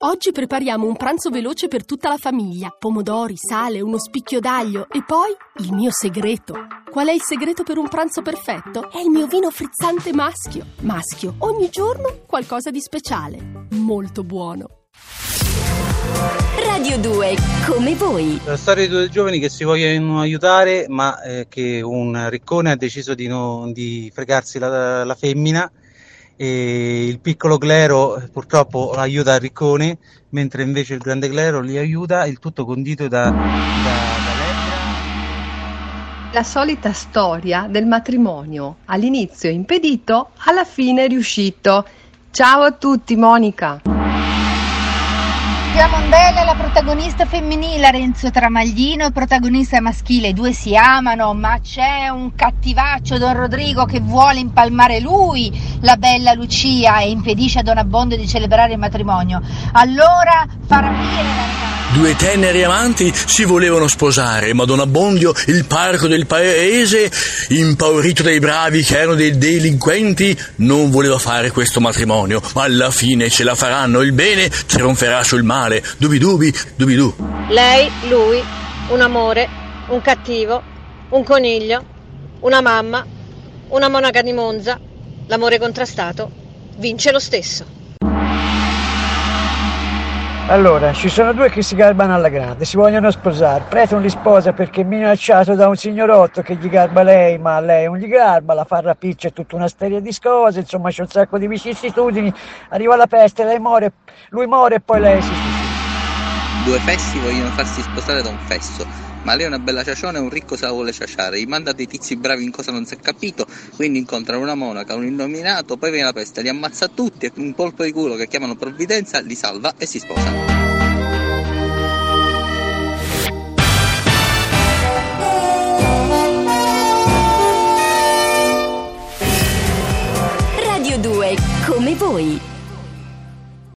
Oggi prepariamo un pranzo veloce per tutta la famiglia. Pomodori, sale, uno spicchio d'aglio e poi il mio segreto. Qual è il segreto per un pranzo perfetto? È il mio vino frizzante maschio. Maschio, ogni giorno qualcosa di speciale. Molto buono. Radio 2, come voi. La storia di due giovani che si vogliono aiutare, ma eh, che un riccone ha deciso di, non, di fregarsi la, la femmina e il piccolo clero purtroppo aiuta riccone, mentre invece il grande clero li aiuta, il tutto condito da, da, da La solita storia del matrimonio, all'inizio impedito, alla fine riuscito. Ciao a tutti, Monica. Pia Mondella è la protagonista femminile, Renzo Tramaglino è protagonista maschile, i due si amano, ma c'è un cattivaccio Don Rodrigo che vuole impalmare lui, la bella Lucia, e impedisce a Don Abbondio di celebrare il matrimonio. Allora fa rapire la. Due teneri amanti si volevano sposare, ma Don Abbondio, il parco del paese, impaurito dai bravi che erano dei delinquenti, non voleva fare questo matrimonio. Ma alla fine ce la faranno, il bene trionferà sul male. Dubi dubi, dubi du. Lei, lui, un amore, un cattivo, un coniglio, una mamma, una monaca di Monza, l'amore contrastato, vince lo stesso. Allora, ci sono due che si garbano alla grande, si vogliono sposare. Prete non li sposa perché è minacciato da un signorotto che gli garba lei, ma lei non gli garba, la fa rapiccia tutta una serie di cose, insomma c'è un sacco di vicissitudini. Arriva la peste, lei muore, lui muore e poi lei si suicida. Due fessi vogliono farsi sposare da un fesso, ma lei è una bella ciaciona e un ricco se la vuole ciaciare. Gli manda dei tizi bravi in cosa non si è capito, quindi incontrano una monaca, un innominato, poi viene la peste, li ammazza tutti e un colpo di culo che chiamano provvidenza li salva e si sposano. Radio 2, come voi.